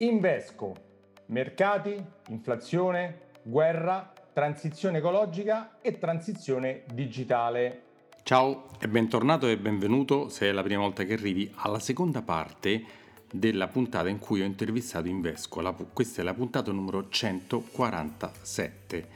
Invesco, mercati, inflazione, guerra, transizione ecologica e transizione digitale. Ciao e bentornato e benvenuto, se è la prima volta che arrivi, alla seconda parte della puntata in cui ho intervistato Invesco. La, questa è la puntata numero 147.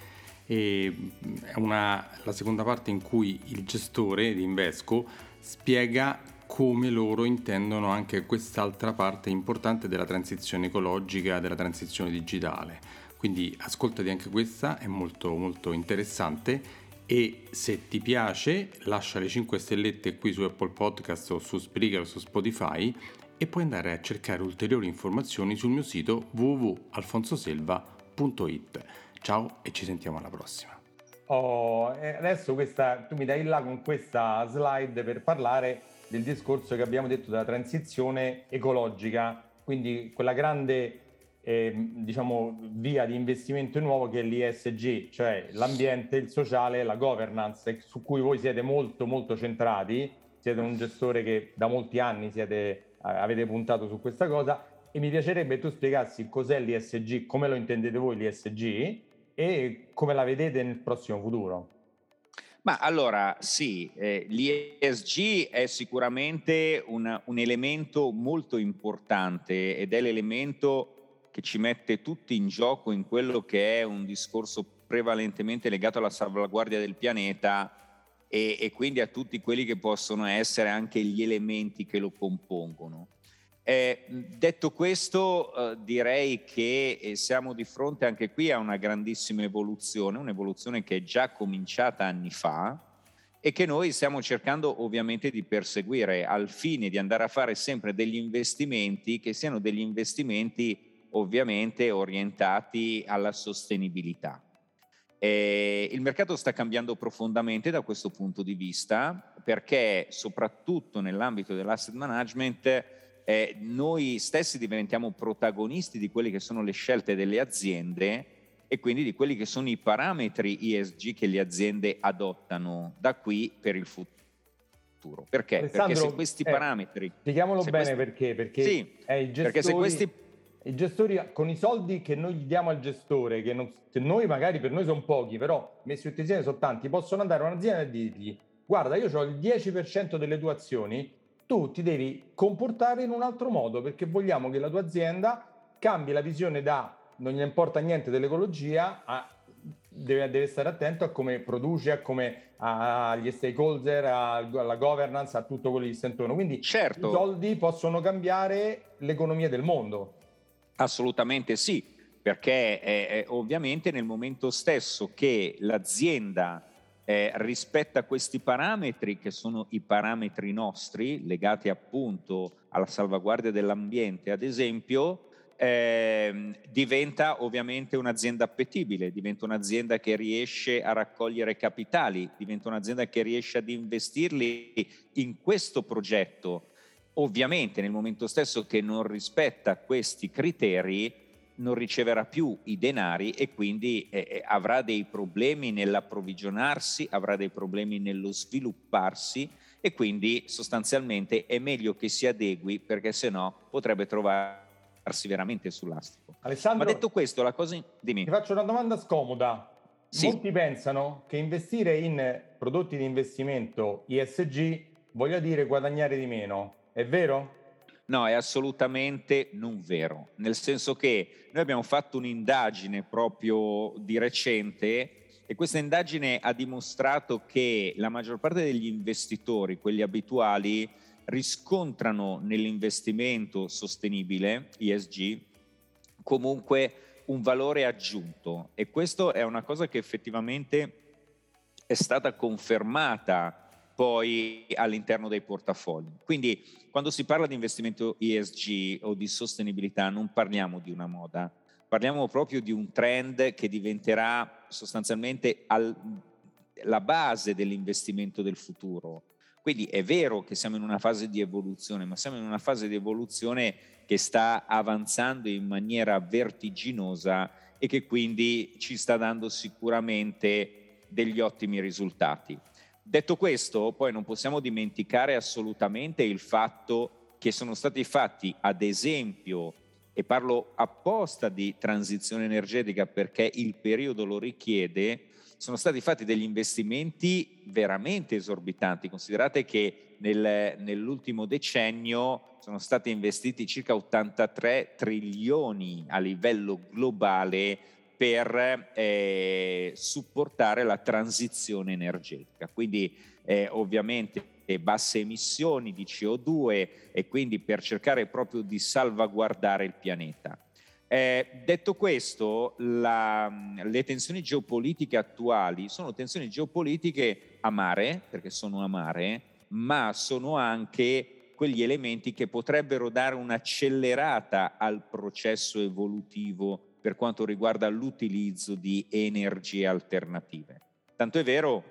E è una, la seconda parte in cui il gestore di Invesco spiega come loro intendono anche quest'altra parte importante della transizione ecologica, della transizione digitale. Quindi ascoltati anche questa, è molto molto interessante e se ti piace lascia le 5 stellette qui su Apple Podcast o su Spreaker o su Spotify e puoi andare a cercare ulteriori informazioni sul mio sito www.alfonsoselva.it. Ciao e ci sentiamo alla prossima. Oh, adesso questa, tu mi dai là con questa slide per parlare del discorso che abbiamo detto della transizione ecologica, quindi quella grande eh, diciamo, via di investimento nuovo che è l'ISG, cioè l'ambiente, il sociale, la governance, su cui voi siete molto molto centrati, siete un gestore che da molti anni siete, avete puntato su questa cosa. E mi piacerebbe tu spiegassi cos'è l'ISG, come lo intendete voi l'ISG e come la vedete nel prossimo futuro. Ma allora sì, eh, l'ISG è sicuramente un, un, elemento molto importante ed è l'elemento che ci mette tutti in gioco in quello che è un discorso prevalentemente legato alla salvaguardia del pianeta e, e quindi a tutti quelli che possono essere anche gli elementi che lo compongono. Eh, detto questo, eh, direi che eh, siamo di fronte anche qui a una grandissima evoluzione, un'evoluzione che è già cominciata anni fa e che noi stiamo cercando ovviamente di perseguire al fine di andare a fare sempre degli investimenti che siano degli investimenti ovviamente orientati alla sostenibilità. Eh, il mercato sta cambiando profondamente da questo punto di vista perché soprattutto nell'ambito dell'asset management eh, noi stessi diventiamo protagonisti di quelle che sono le scelte delle aziende e quindi di quelli che sono i parametri ESG che le aziende adottano da qui per il futuro. Perché? Perché se questi eh, parametri... Spieghiamolo bene questi, perché, perché, sì, gestori, perché se questi... I gestori con i soldi che noi gli diamo al gestore, che, non, che noi magari per noi sono pochi, però messi tutti insieme sono tanti, possono andare a un'azienda e dirgli guarda io ho il 10% delle tue azioni, tu ti devi comportare in un altro modo perché vogliamo che la tua azienda cambi la visione da non gli importa niente dell'ecologia a deve, deve stare attento a come produce, a come agli stakeholder, alla governance, a tutto quello che gli sta intorno. Quindi certo. i soldi possono cambiare l'economia del mondo. Assolutamente sì, perché eh, ovviamente nel momento stesso che l'azienda eh, rispetta questi parametri che sono i parametri nostri legati appunto alla salvaguardia dell'ambiente, ad esempio, eh, diventa ovviamente un'azienda appetibile, diventa un'azienda che riesce a raccogliere capitali, diventa un'azienda che riesce ad investirli in questo progetto. Ovviamente nel momento stesso che non rispetta questi criteri, non riceverà più i denari e quindi eh, eh, avrà dei problemi nell'approvvigionarsi, avrà dei problemi nello svilupparsi e quindi sostanzialmente è meglio che si adegui perché se no potrebbe trovarsi veramente sull'astico. Alessandro, Ma detto questo, la cosa... Dimmi. Ti faccio una domanda scomoda. Sì. Molti pensano che investire in prodotti di investimento ISG voglia dire guadagnare di meno. È vero? No, è assolutamente non vero, nel senso che noi abbiamo fatto un'indagine proprio di recente e questa indagine ha dimostrato che la maggior parte degli investitori, quelli abituali, riscontrano nell'investimento sostenibile, ESG, comunque un valore aggiunto. E questo è una cosa che effettivamente è stata confermata poi all'interno dei portafogli. Quindi quando si parla di investimento ESG o di sostenibilità non parliamo di una moda, parliamo proprio di un trend che diventerà sostanzialmente al, la base dell'investimento del futuro. Quindi è vero che siamo in una fase di evoluzione, ma siamo in una fase di evoluzione che sta avanzando in maniera vertiginosa e che quindi ci sta dando sicuramente degli ottimi risultati. Detto questo, poi non possiamo dimenticare assolutamente il fatto che sono stati fatti, ad esempio, e parlo apposta di transizione energetica perché il periodo lo richiede, sono stati fatti degli investimenti veramente esorbitanti. Considerate che nel, nell'ultimo decennio sono stati investiti circa 83 trilioni a livello globale per eh, supportare la transizione energetica. Quindi eh, ovviamente basse emissioni di CO2 e quindi per cercare proprio di salvaguardare il pianeta. Eh, detto questo, la, le tensioni geopolitiche attuali sono tensioni geopolitiche amare, perché sono amare, ma sono anche quegli elementi che potrebbero dare un'accelerata al processo evolutivo per quanto riguarda l'utilizzo di energie alternative. Tanto è vero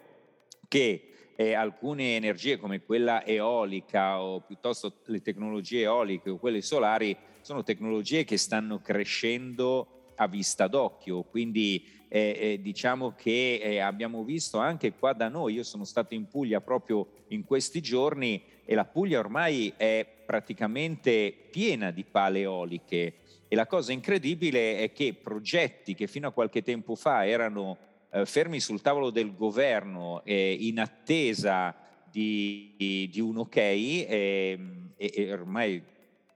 che eh, alcune energie come quella eolica o piuttosto le tecnologie eoliche o quelle solari sono tecnologie che stanno crescendo a vista d'occhio, quindi eh, eh, diciamo che eh, abbiamo visto anche qua da noi, io sono stato in Puglia proprio in questi giorni e la Puglia ormai è praticamente piena di pale eoliche e la cosa incredibile è che progetti che fino a qualche tempo fa erano eh, fermi sul tavolo del governo eh, in attesa di, di, un ok ehm, e, e, ormai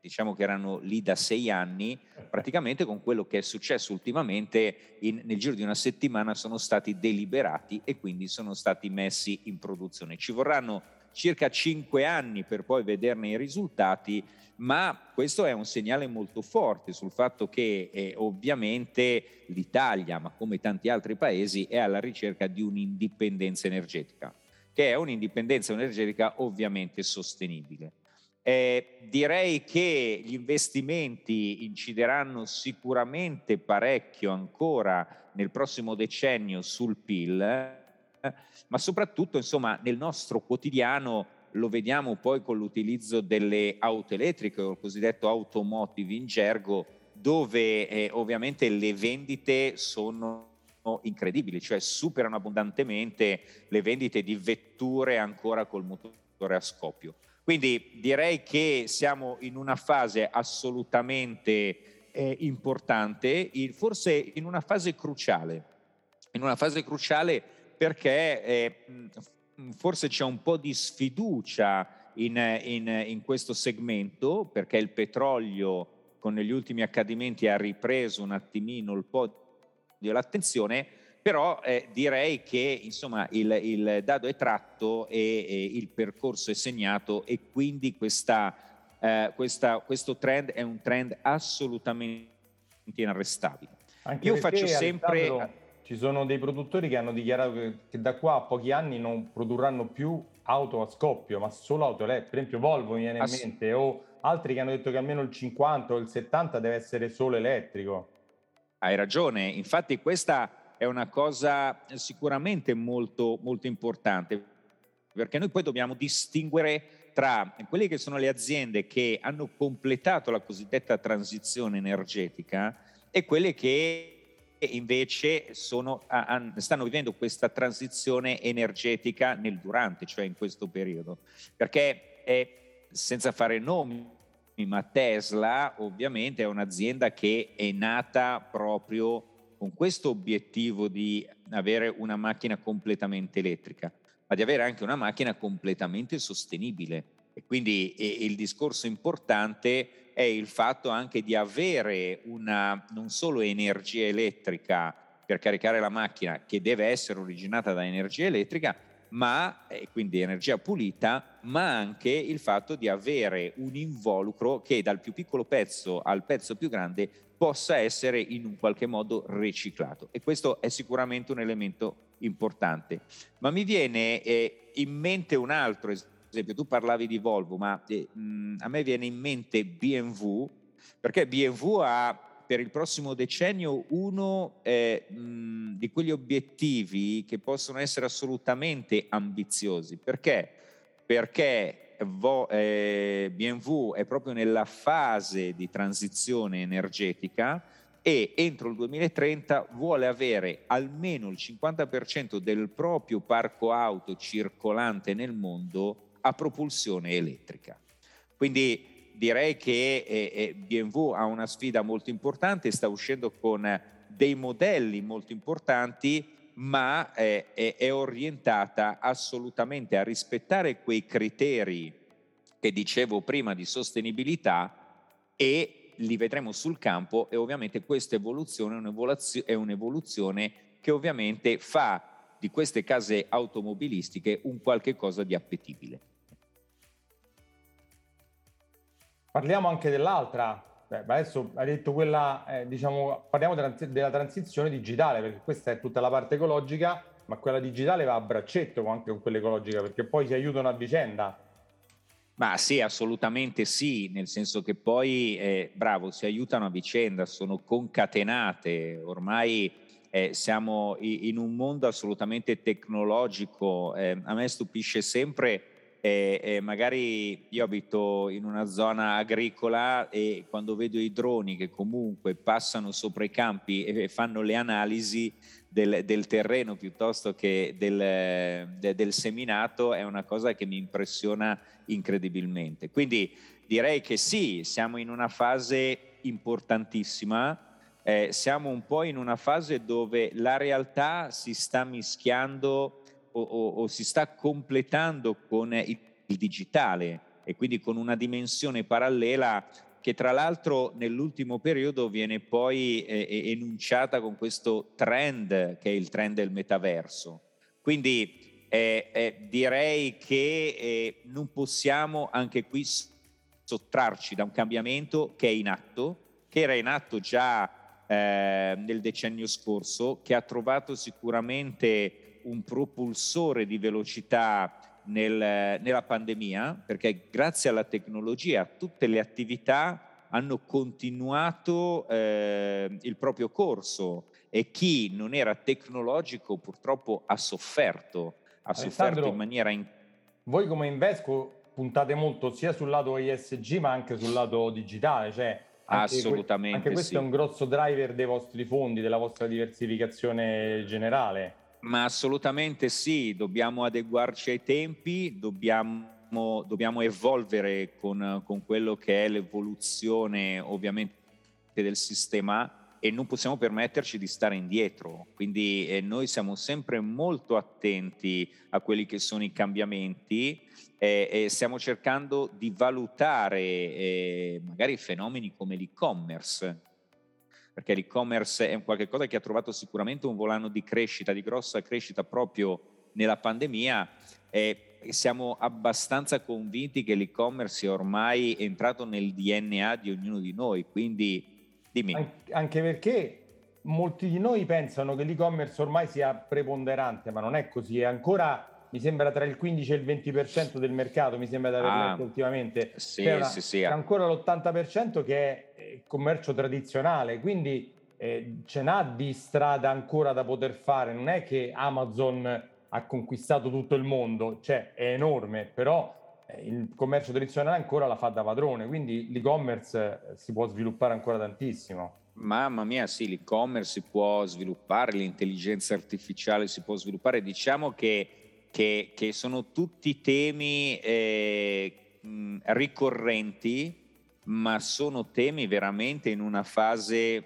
diciamo che erano lì da sei anni, praticamente con quello che è successo ultimamente in, nel giro di una settimana sono stati deliberati e quindi sono stati messi in produzione. Ci vorranno circa cinque anni per poi vederne i risultati ma questo è un segnale molto forte sul fatto che eh, ovviamente l'Italia, ma come tanti altri paesi, è alla ricerca di un'indipendenza energetica, che è un'indipendenza energetica ovviamente sostenibile. Eh, direi che gli investimenti incideranno sicuramente parecchio ancora nel prossimo decennio sul PIL, eh, ma soprattutto insomma nel nostro quotidiano lo vediamo poi con l'utilizzo delle auto elettriche o il cosiddetto automotive in gergo, dove eh, ovviamente le vendite sono incredibili, cioè superano abbondantemente le vendite di vetture ancora col motore a scoppio. Quindi direi che siamo in una fase assolutamente eh, importante, forse in una fase cruciale, in una fase cruciale perché eh, forse c'è un po' di sfiducia in, in, in, questo segmento perché il petrolio con gli ultimi accadimenti ha ripreso un attimino il po' di l'attenzione, però eh, direi che insomma il, il, dado è tratto e, e, il percorso è segnato e quindi questa, eh, questa, questo trend è un trend assolutamente inarrestabile. Anche Io faccio sempre ci sono dei produttori che hanno dichiarato che, che, da qua a pochi anni non produrranno più auto a scoppio, ma solo auto elettriche. Per esempio Volvo mi viene in Ass- mente, o altri che hanno detto che almeno il 50 o il 70 deve essere solo elettrico. Hai ragione, infatti questa è una cosa sicuramente molto, molto importante, perché noi poi dobbiamo distinguere tra quelle che sono le aziende che hanno completato la cosiddetta transizione energetica e quelle che invece sono, stanno vivendo questa transizione energetica nel durante, cioè in questo periodo. Perché è, senza fare nomi, ma Tesla ovviamente è un'azienda che è nata proprio con questo obiettivo di avere una macchina completamente elettrica, ma di avere anche una macchina completamente sostenibile. E quindi il discorso importante è il fatto anche di avere una non solo energia elettrica per caricare la macchina che deve essere originata da energia elettrica, ma e quindi energia pulita, ma anche il fatto di avere un involucro che dal più piccolo pezzo al pezzo più grande possa essere in un qualche modo riciclato e questo è sicuramente un elemento importante. Ma mi viene eh, in mente un altro esempio esempio tu parlavi di Volvo, ma eh, mh, a me viene in mente BMW, perché BMW ha per il prossimo decennio uno eh, mh, di quegli obiettivi che possono essere assolutamente ambiziosi. Perché? Perché vo, eh, BMW è proprio nella fase di transizione energetica e entro il 2030 vuole avere almeno il 50% del proprio parco auto circolante nel mondo a propulsione elettrica. Quindi direi che eh, eh BMW ha una sfida molto importante, sta uscendo con dei modelli molto importanti, ma è, è orientata assolutamente a rispettare quei criteri che dicevo prima di sostenibilità e li vedremo sul campo e ovviamente questa evoluzione è un'evoluzione che ovviamente fa di queste case automobilistiche un qualche cosa di appetibile. Parliamo anche dell'altra, Beh, adesso hai detto quella, eh, diciamo, parliamo della, della, transizione digitale, perché questa è tutta la parte ecologica, ma quella digitale va a braccetto anche con quella ecologica, perché poi si aiutano a vicenda. Ma sì, assolutamente sì, nel senso che poi, eh, bravo, si aiutano a vicenda, sono concatenate, ormai eh, siamo in un mondo assolutamente tecnologico, eh, a me stupisce sempre e, e magari io abito in una zona agricola e quando vedo i droni che comunque passano sopra i campi e fanno le analisi del, del terreno piuttosto che del, de, del seminato è una cosa che mi impressiona incredibilmente. Quindi direi che sì, siamo in una fase importantissima. Eh, siamo un po' in una fase dove la realtà si sta mischiando o, o, o si sta completando con il, il digitale e quindi con una dimensione parallela che tra l'altro nell'ultimo periodo viene poi eh, enunciata con questo trend che è il trend del metaverso. Quindi eh, eh, direi che eh, non possiamo anche qui sottrarci da un cambiamento che è in atto, che era in atto già eh, nel decennio scorso, che ha trovato sicuramente un propulsore di velocità nel, nella pandemia, perché grazie alla tecnologia tutte le attività hanno continuato eh, il proprio corso e chi non era tecnologico purtroppo ha sofferto, ha sofferto in maniera... In... Voi come Invesco puntate molto sia sul lato ESG ma anche sul lato digitale, cioè anche Assolutamente. Que- anche questo sì. è un grosso driver dei vostri fondi, della vostra diversificazione generale. Ma assolutamente sì, dobbiamo adeguarci ai tempi, dobbiamo, dobbiamo evolvere con, con, quello che è l'evoluzione ovviamente del sistema e non possiamo permetterci di stare indietro. Quindi eh, noi siamo sempre molto attenti a quelli che sono i cambiamenti eh, e stiamo cercando di valutare eh, magari fenomeni come l'e-commerce perché l'e-commerce è un qualche che ha trovato sicuramente un volano di crescita, di grossa crescita proprio nella pandemia e siamo abbastanza convinti che l'e-commerce è ormai entrato nel DNA di ognuno di noi, quindi dimmi. Anche perché molti di noi pensano che l'e-commerce ormai sia preponderante, ma non è così, è ancora mi sembra tra il 15 e il 20% del mercato, mi sembra da aver ah, ultimamente. Sì, c'è, una, sì, sì. c'è ancora l'80% che è eh, commercio tradizionale, quindi eh, ce n'ha di strada ancora da poter fare. Non è che Amazon ha conquistato tutto il mondo, cioè è enorme, però eh, il commercio tradizionale ancora la fa da padrone, quindi l'e-commerce eh, si può sviluppare ancora tantissimo. Mamma mia, sì, l'e-commerce si può sviluppare, l'intelligenza artificiale si può sviluppare. Diciamo che che, che sono tutti temi eh, ricorrenti, ma sono temi veramente in una fase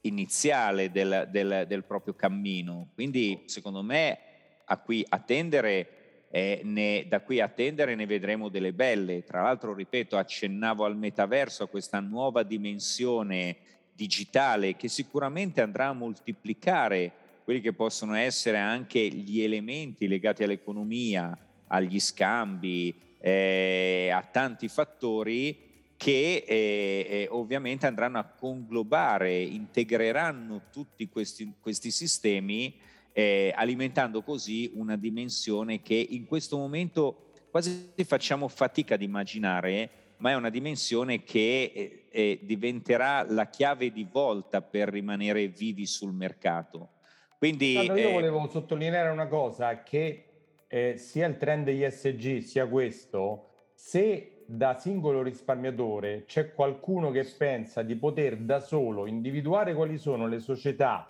iniziale del, del, del proprio cammino. Quindi secondo me a cui attendere eh, ne, da qui attendere ne vedremo delle belle. Tra l'altro, ripeto, accennavo al metaverso, a questa nuova dimensione digitale che sicuramente andrà a moltiplicare quelli che possono essere anche gli elementi legati all'economia, agli scambi, eh, a tanti fattori che eh, eh, ovviamente andranno a conglobare, integreranno tutti questi, questi sistemi, eh, alimentando così una dimensione che in questo momento quasi facciamo fatica ad immaginare, ma è una dimensione che eh, eh, diventerà la chiave di volta per rimanere vivi sul mercato. Quindi, allora, io eh... volevo sottolineare una cosa, che eh, sia il trend ISG sia questo, se da singolo risparmiatore c'è qualcuno che pensa di poter da solo individuare quali sono le società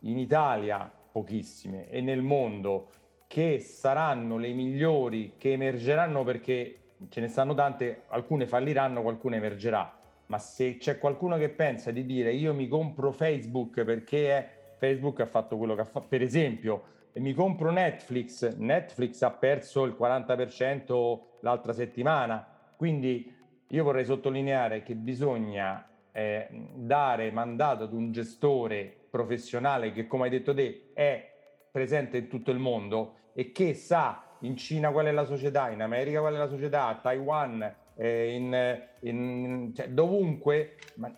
in Italia, pochissime, e nel mondo che saranno le migliori, che emergeranno perché ce ne stanno tante, alcune falliranno, qualcuna emergerà. Ma se c'è qualcuno che pensa di dire io mi compro Facebook perché Facebook ha fatto quello che ha fatto, per esempio, mi compro Netflix, Netflix ha perso il 40% l'altra settimana, quindi io vorrei sottolineare che bisogna eh, dare mandato ad un gestore professionale che, come hai detto te, è presente in tutto il mondo e che sa in Cina qual è la società, in America qual è la società, a Taiwan, eh, in, in, cioè, dovunque, ma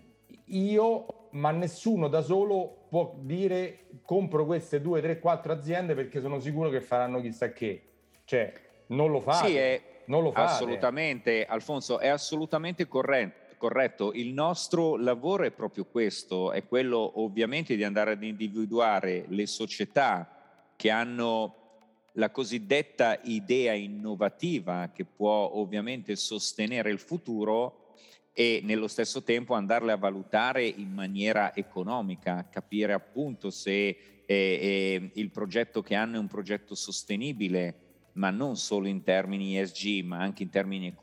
io, ma nessuno da solo può dire compro queste due, tre, quattro aziende perché sono sicuro che faranno chissà che. Cioè, non lo fate. Sì, è, non lo fate. Assolutamente, Alfonso, è assolutamente corretto corretto. Il nostro lavoro è proprio questo, è quello ovviamente di andare ad individuare le società che hanno la cosiddetta idea innovativa che può ovviamente sostenere il futuro e nello stesso tempo andarle a valutare in maniera economica, capire appunto se eh, eh, il progetto che hanno è un progetto sostenibile, ma non solo in termini ESG, ma anche in termini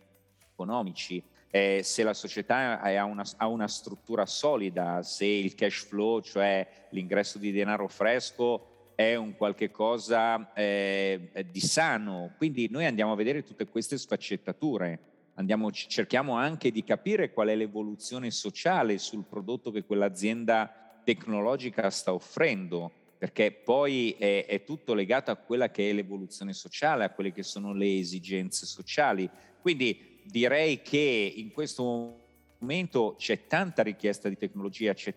economici eh, se la società ha una, ha una, struttura solida, se il cash flow, cioè l'ingresso di denaro fresco, è un qualche cosa eh, di sano. Quindi noi andiamo a vedere tutte queste sfaccettature, andiamo, cerchiamo anche di capire qual è l'evoluzione sociale sul prodotto che quell'azienda tecnologica sta offrendo perché poi è, è, tutto legato a quella che è l'evoluzione sociale, a quelle che sono le esigenze sociali. Quindi direi che in questo momento c'è tanta richiesta di tecnologia, c'è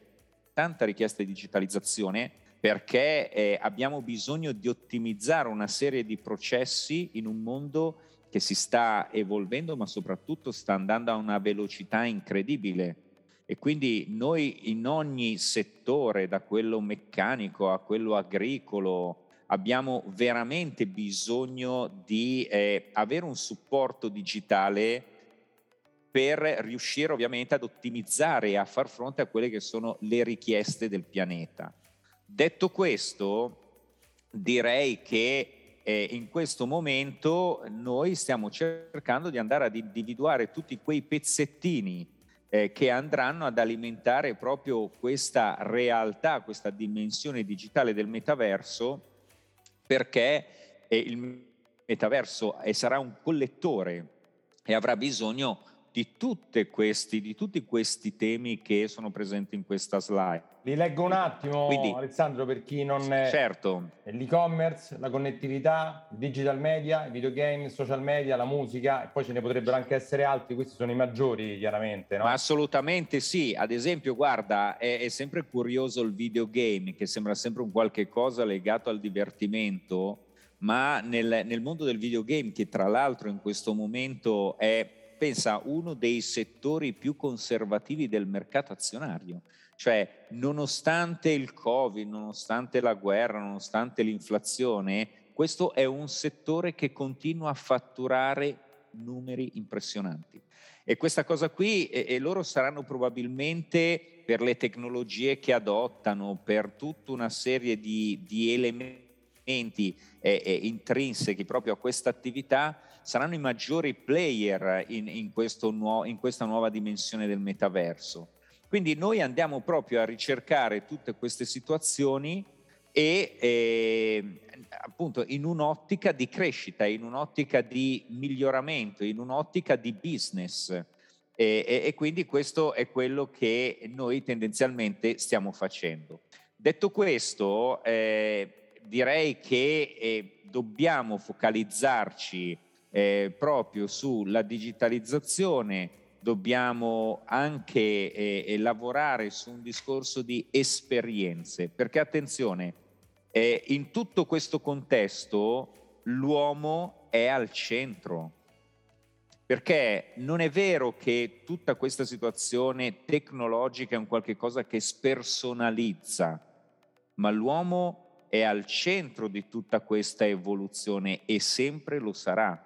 tanta richiesta di digitalizzazione perché eh, abbiamo bisogno di ottimizzare una serie di processi in un mondo che si sta evolvendo ma soprattutto sta andando a una velocità incredibile e quindi noi in ogni settore, da quello meccanico a quello agricolo, abbiamo veramente bisogno di eh, avere un supporto digitale per riuscire ovviamente ad ottimizzare e a far fronte a quelle che sono le richieste del pianeta. Detto questo, direi che eh, in questo momento noi stiamo cercando di andare ad individuare tutti quei pezzettini eh, che andranno ad alimentare proprio questa realtà, questa dimensione digitale del metaverso perché il metaverso sarà un collettore e avrà bisogno di, questi, di, tutti questi temi che sono presenti in questa slide. Li leggo un attimo, Quindi, Alessandro, per chi non è certo. l'e-commerce, la connettività, il digital media, i videogame, social media, la musica, e poi ce ne potrebbero anche essere altri, questi sono i maggiori chiaramente. No? Assolutamente sì, ad esempio guarda, è, è sempre curioso il videogame, che sembra sempre un qualche cosa legato al divertimento, ma nel, nel mondo del videogame, che tra l'altro in questo momento è pensa, uno dei settori più conservativi del mercato azionario. Cioè, nonostante il Covid, nonostante la guerra, nonostante l'inflazione, questo è un settore che continua a fatturare numeri impressionanti. E questa cosa qui, e, e loro saranno probabilmente per le tecnologie che adottano, per tutta una serie di, di elementi eh, eh, intrinsechi proprio a questa attività, saranno i maggiori player in, in, nuo- in questa nuova dimensione del metaverso. Quindi noi andiamo proprio a ricercare tutte queste situazioni e eh, appunto in un'ottica di crescita, in un'ottica di miglioramento, in un'ottica di business. E, e, e, quindi questo è quello che noi tendenzialmente stiamo facendo. Detto questo, eh, direi che eh, dobbiamo focalizzarci eh, proprio sulla digitalizzazione, dobbiamo anche eh, lavorare su un discorso di esperienze, perché attenzione, eh, in tutto questo contesto l'uomo è al centro, perché non è vero che tutta questa situazione tecnologica è un qualche che spersonalizza, ma l'uomo è al centro di tutta questa evoluzione e sempre lo sarà.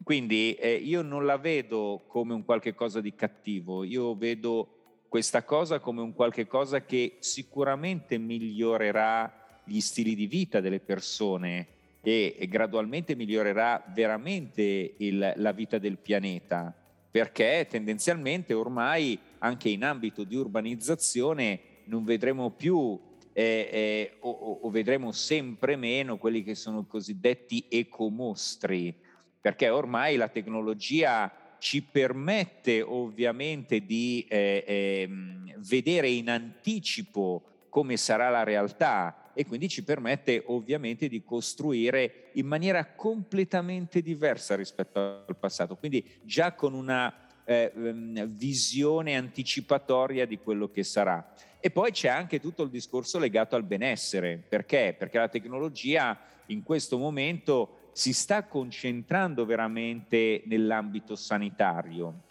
Quindi eh, io non la vedo come un qualche cosa di cattivo, io vedo questa cosa come un qualche cosa che sicuramente migliorerà gli stili di vita delle persone e, gradualmente migliorerà veramente il, la vita del pianeta, perché tendenzialmente ormai anche in ambito di urbanizzazione non vedremo più eh, eh, o, o, vedremo sempre meno quelli che sono cosiddetti ecomostri, perché ormai la tecnologia ci permette ovviamente di eh, ehm, vedere in anticipo come sarà la realtà e quindi ci permette ovviamente di costruire in maniera completamente diversa rispetto al passato, quindi già con una eh, ehm, visione anticipatoria di quello che sarà. E poi c'è anche tutto il discorso legato al benessere, perché? Perché la tecnologia in questo momento si sta concentrando veramente nell'ambito sanitario.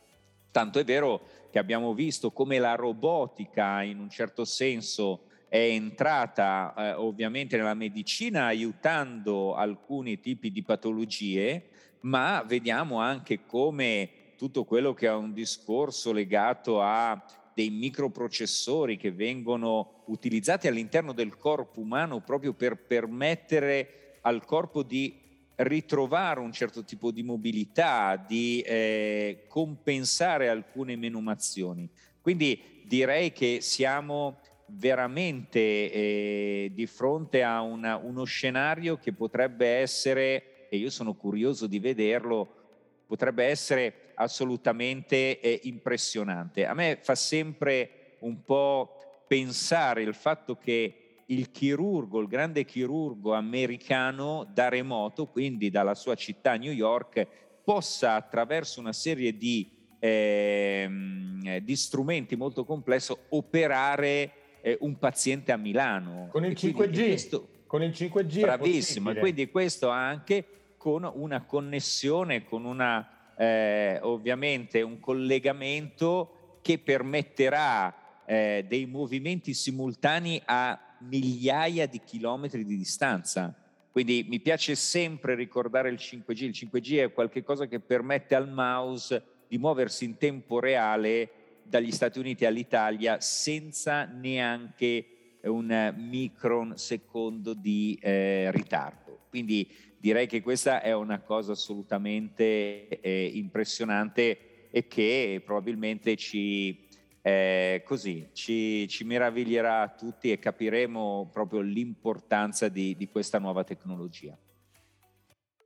Tanto è vero che abbiamo visto come la robotica in un certo senso è entrata eh, ovviamente nella medicina aiutando alcuni tipi di patologie, ma vediamo anche come tutto quello che è un discorso legato a dei microprocessori che vengono utilizzati all'interno del corpo umano proprio per permettere al corpo di ritrovare un certo tipo di mobilità, di eh, compensare alcune menomazioni. Quindi direi che siamo veramente eh, di fronte a una, uno scenario che potrebbe essere, e io sono curioso di vederlo, potrebbe essere assolutamente eh, impressionante. A me fa sempre un po' pensare il fatto che il chirurgo, il grande chirurgo americano da remoto, quindi dalla sua città New York, possa attraverso una serie di, eh, di strumenti molto complesso operare eh, un paziente a Milano. Con il 5G. Questo, con il 5G. Bravissimo, e quindi questo anche con una connessione, con una eh, ovviamente un collegamento che permetterà eh, dei movimenti simultanei a migliaia di chilometri di distanza. Quindi mi piace sempre ricordare il 5G. Il 5G è qualcosa che permette al mouse di muoversi in tempo reale dagli Stati Uniti all'Italia senza neanche un micron secondo di eh, ritardo. Quindi direi che questa è una cosa assolutamente eh, impressionante e che probabilmente ci, eh, così, ci, ci, meraviglierà tutti e capiremo proprio l'importanza di, di questa nuova tecnologia.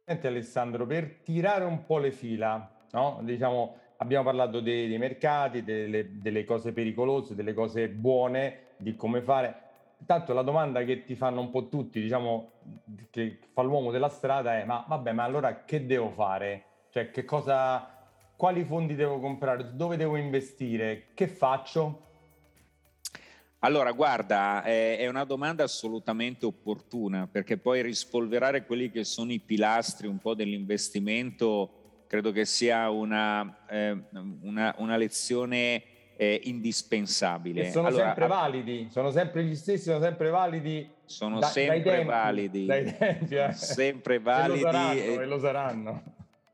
Senti Alessandro, per tirare un po' le fila, no? diciamo, abbiamo parlato dei, dei mercati, delle, delle, cose pericolose, delle cose buone, di come fare. Tanto la domanda che ti fanno un po' tutti, diciamo, che fa l'uomo della strada è: ma vabbè, ma allora che devo fare? Cioè, che cosa, quali fondi devo comprare? Dove devo investire? Che faccio? Allora, guarda, è una domanda assolutamente opportuna perché poi rispolverare quelli che sono i pilastri un po' dell'investimento credo che sia una, eh, una, una lezione eh, indispensabile. E sono allora, sempre validi, sono sempre gli stessi, sono sempre validi. Sono da, sempre tempi, validi. Dai tempi, eh. Sempre validi. E lo saranno. E lo saranno.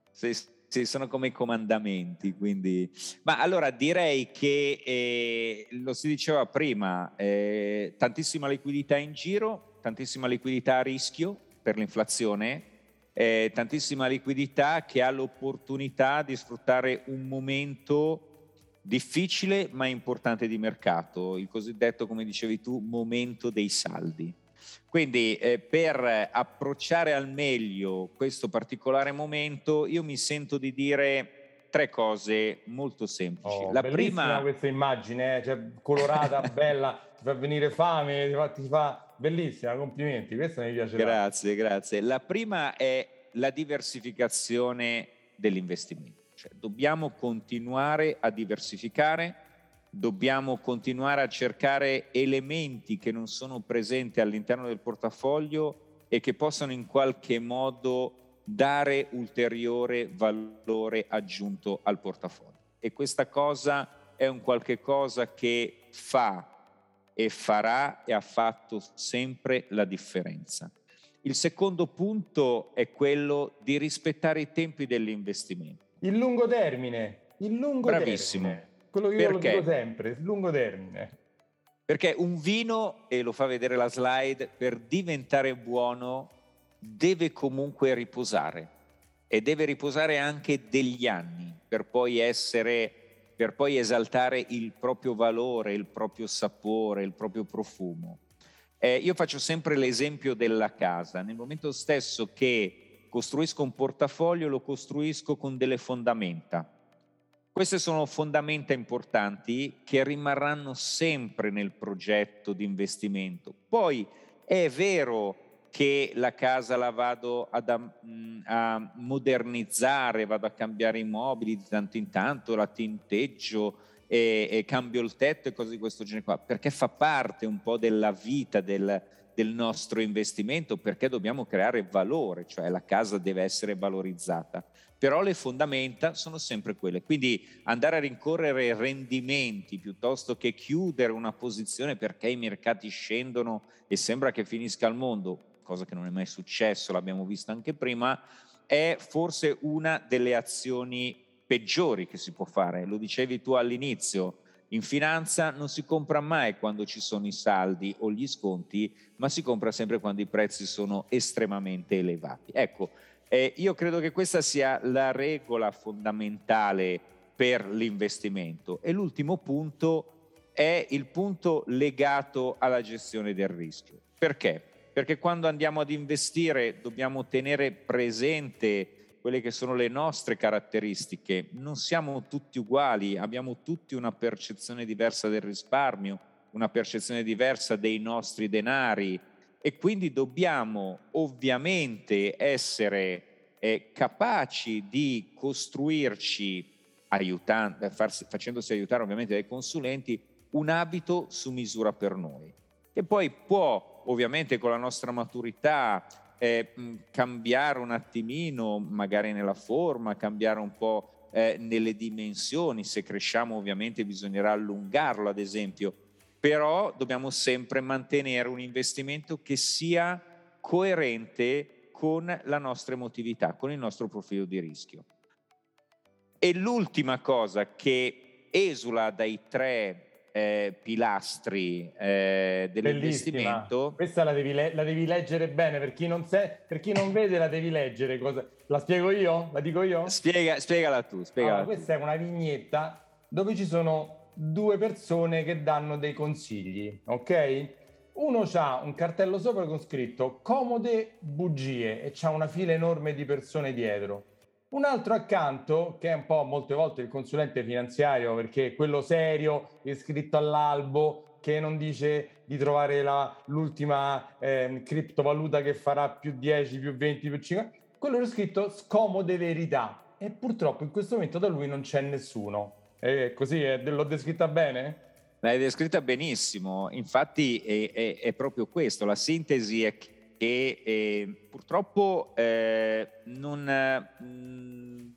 Sì, sì, sono come i comandamenti, quindi... Ma allora direi che, eh, lo si diceva prima, eh, tantissima liquidità in giro, tantissima liquidità a rischio per l'inflazione, eh, tantissima liquidità che ha l'opportunità di sfruttare un momento difficile ma importante di mercato, il cosiddetto, come dicevi tu, momento dei saldi. Quindi eh, per approcciare al meglio questo particolare momento, io mi sento di dire tre cose molto semplici. Oh, La prima questa immagine, eh? cioè, colorata, bella, ti fa venire fame, ti fa, ti fa bellissima, complimenti, questa mi piace. Grazie, grazie. La prima è la diversificazione dell'investimento. Cioè, dobbiamo continuare a diversificare, dobbiamo continuare a cercare elementi che non sono presenti all'interno del portafoglio e che possano in qualche modo dare ulteriore valore aggiunto al portafoglio. E questa cosa è un qualche cosa che fa e farà e ha fatto sempre la differenza. Il secondo punto è quello di rispettare i tempi dell'investimento. Il lungo termine, il lungo Bravissimo. termine. Quello che io lo dico sempre, il lungo termine. Perché un vino, e lo fa vedere la slide, per diventare buono deve comunque riposare e deve riposare anche degli anni per poi essere per poi esaltare il proprio valore, il proprio sapore, il proprio profumo. Eh, io faccio sempre l'esempio della casa. Nel momento stesso che costruisco un portafoglio, lo costruisco con delle fondamenta. Queste sono fondamenta importanti che rimarranno sempre nel progetto di investimento. Poi è vero che la casa la vado ad, mm, a modernizzare, vado a cambiare i mobili di tanto in tanto, la tinteggio e, e, cambio il tetto e cose di questo genere qua, perché fa parte un po' della vita del, del nostro investimento, perché dobbiamo creare valore, cioè la casa deve essere valorizzata. Però le fondamenta sono sempre quelle, quindi andare a rincorrere rendimenti piuttosto che chiudere una posizione perché i mercati scendono e sembra che finisca il mondo, cosa che non è mai successo, l'abbiamo visto anche prima, è forse una delle azioni peggiori che si può fare. Lo dicevi tu all'inizio, in finanza non si compra mai quando ci sono i saldi o gli sconti, ma si compra sempre quando i prezzi sono estremamente elevati. Ecco, eh, io credo che questa sia la regola fondamentale per l'investimento. E l'ultimo punto è il punto legato alla gestione del rischio. Perché? perché quando andiamo ad investire dobbiamo tenere presente quelle che sono le nostre caratteristiche. Non siamo tutti uguali, abbiamo tutti una percezione diversa del risparmio, una percezione diversa dei nostri denari e quindi dobbiamo ovviamente essere eh, capaci di costruirci, aiutando, farsi, facendosi aiutare ovviamente dai consulenti, un abito su misura per noi, che poi può ovviamente con la nostra maturità eh, cambiare un attimino, magari nella forma, cambiare un po' eh, nelle dimensioni, se cresciamo ovviamente bisognerà allungarlo ad esempio, però dobbiamo sempre mantenere un investimento che sia coerente con la nostra emotività, con il nostro profilo di rischio. E l'ultima cosa che esula dai tre eh, pilastri eh, dell'investimento. Questa la devi, le- la devi, leggere bene, per chi, non se- per chi non vede la devi leggere. Cosa... La spiego io? La dico io? Spiega, spiegala tu. Spiegala allora, questa è una vignetta dove ci sono due persone che danno dei consigli, ok? Uno ha un cartello sopra con scritto comode bugie e c'ha una fila enorme di persone dietro. Un altro accanto, che è un po' molte volte il consulente finanziario, perché quello serio, iscritto all'albo, che non dice di trovare la, l'ultima eh, criptovaluta che farà più 10, più 20, più 50, quello è scritto scomode verità. E purtroppo in questo momento da lui non c'è nessuno. È così, è, l'ho descritta bene? L'hai descritta benissimo, infatti è, è, è proprio questo, la sintesi è che e eh, purtroppo eh, non, mh, mm,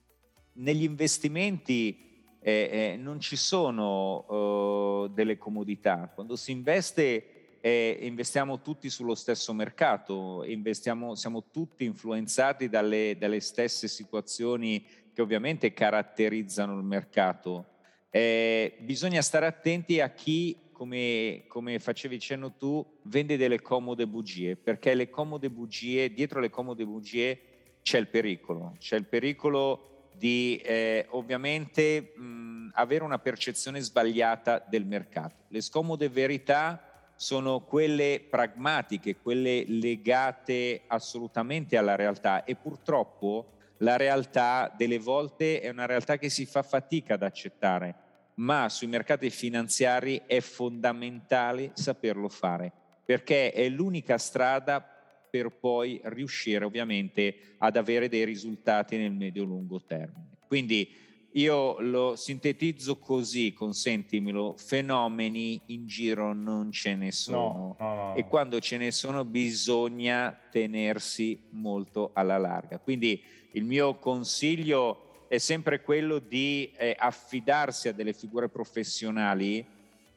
negli investimenti eh, eh non ci sono uh, delle comodità. Quando si investe investiamo tutti sullo stesso mercato, siamo tutti influenzati dalle, dalle stesse situazioni che ovviamente caratterizzano il mercato. Eh, bisogna stare attenti a chi come, come facevi cenno tu, vende delle comode bugie, perché le comode bugie, dietro le comode bugie c'è il pericolo, c'è il pericolo di eh, ovviamente mh, avere una percezione sbagliata del mercato. Le scomode verità sono quelle pragmatiche, quelle legate assolutamente alla realtà e purtroppo la realtà delle volte è una realtà che si fa fatica ad accettare ma sui mercati finanziari è fondamentale saperlo fare, perché è l'unica strada per poi riuscire ovviamente ad avere dei risultati nel medio-lungo termine. Quindi io lo sintetizzo così, consentimelo, fenomeni in giro non ce ne sono no, no, no. e quando ce ne sono bisogna tenersi molto alla larga. Quindi il mio consiglio è sempre quello di eh, affidarsi a delle figure professionali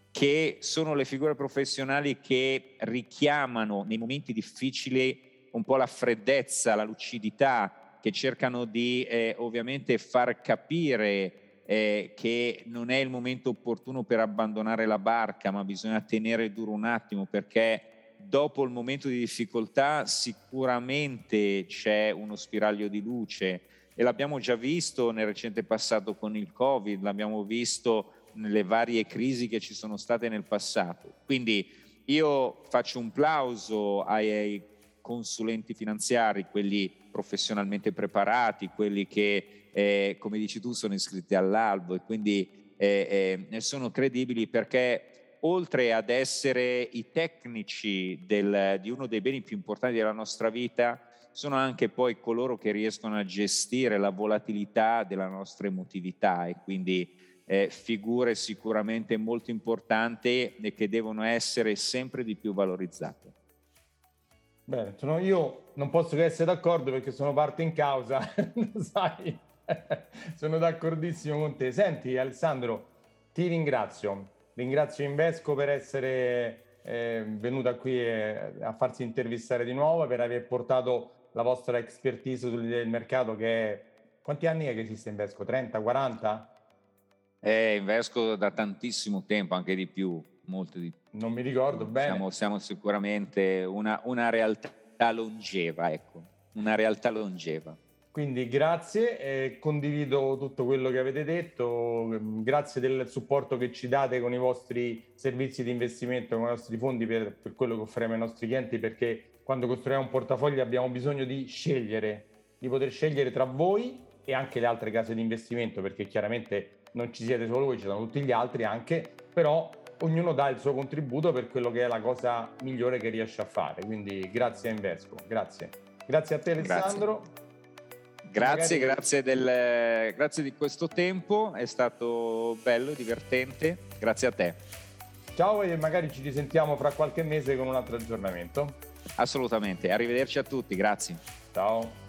che sono le figure professionali che richiamano nei momenti difficili un po' la freddezza, la lucidità, che cercano di eh, ovviamente far capire eh, che non è il momento opportuno per abbandonare la barca, ma bisogna tenere duro un attimo perché dopo il momento di difficoltà sicuramente c'è uno spiraglio di luce e l'abbiamo già visto nel recente passato con il Covid, l'abbiamo visto nelle varie crisi che ci sono state nel passato. Quindi io faccio un plauso ai, consulenti finanziari, quelli professionalmente preparati, quelli che, eh, come dici tu, sono iscritti all'albo e quindi eh, eh, sono credibili perché oltre ad essere i tecnici del, di uno dei beni più importanti della nostra vita, sono anche poi coloro che riescono a gestire la volatilità della nostra emotività e quindi eh, figure sicuramente molto importanti e che devono essere sempre di più valorizzate. Bene, sono io non posso che essere d'accordo perché sono parte in causa, sai, sono d'accordissimo con te. Senti Alessandro, ti ringrazio, ringrazio Invesco per essere eh, venuta qui eh, a farsi intervistare di nuovo, per aver portato la vostra expertise sul mercato che è... Quanti anni è che esiste Invesco? 30, 40? Eh, investo da tantissimo tempo, anche di più, molto di più. Non mi ricordo bene. Siamo, siamo sicuramente una, una, realtà longeva, ecco, una realtà longeva. Quindi grazie, eh, condivido tutto quello che avete detto, grazie del supporto che ci date con i vostri servizi di investimento, con i nostri fondi per, per quello che offriamo ai nostri clienti, perché quando costruiamo un portafoglio abbiamo bisogno di scegliere, di poter scegliere tra voi e anche le altre case di investimento, perché chiaramente non ci siete solo voi, ci sono tutti gli altri anche, però ognuno dà il suo contributo per quello che è la cosa migliore che riesce a fare. Quindi grazie a Invesco, grazie. Grazie a te Alessandro. Grazie, grazie, grazie, del, grazie di questo tempo, è stato bello, divertente. Grazie a te. Ciao e magari ci risentiamo fra qualche mese con un altro aggiornamento. Assolutamente, arrivederci a tutti, grazie. Ciao.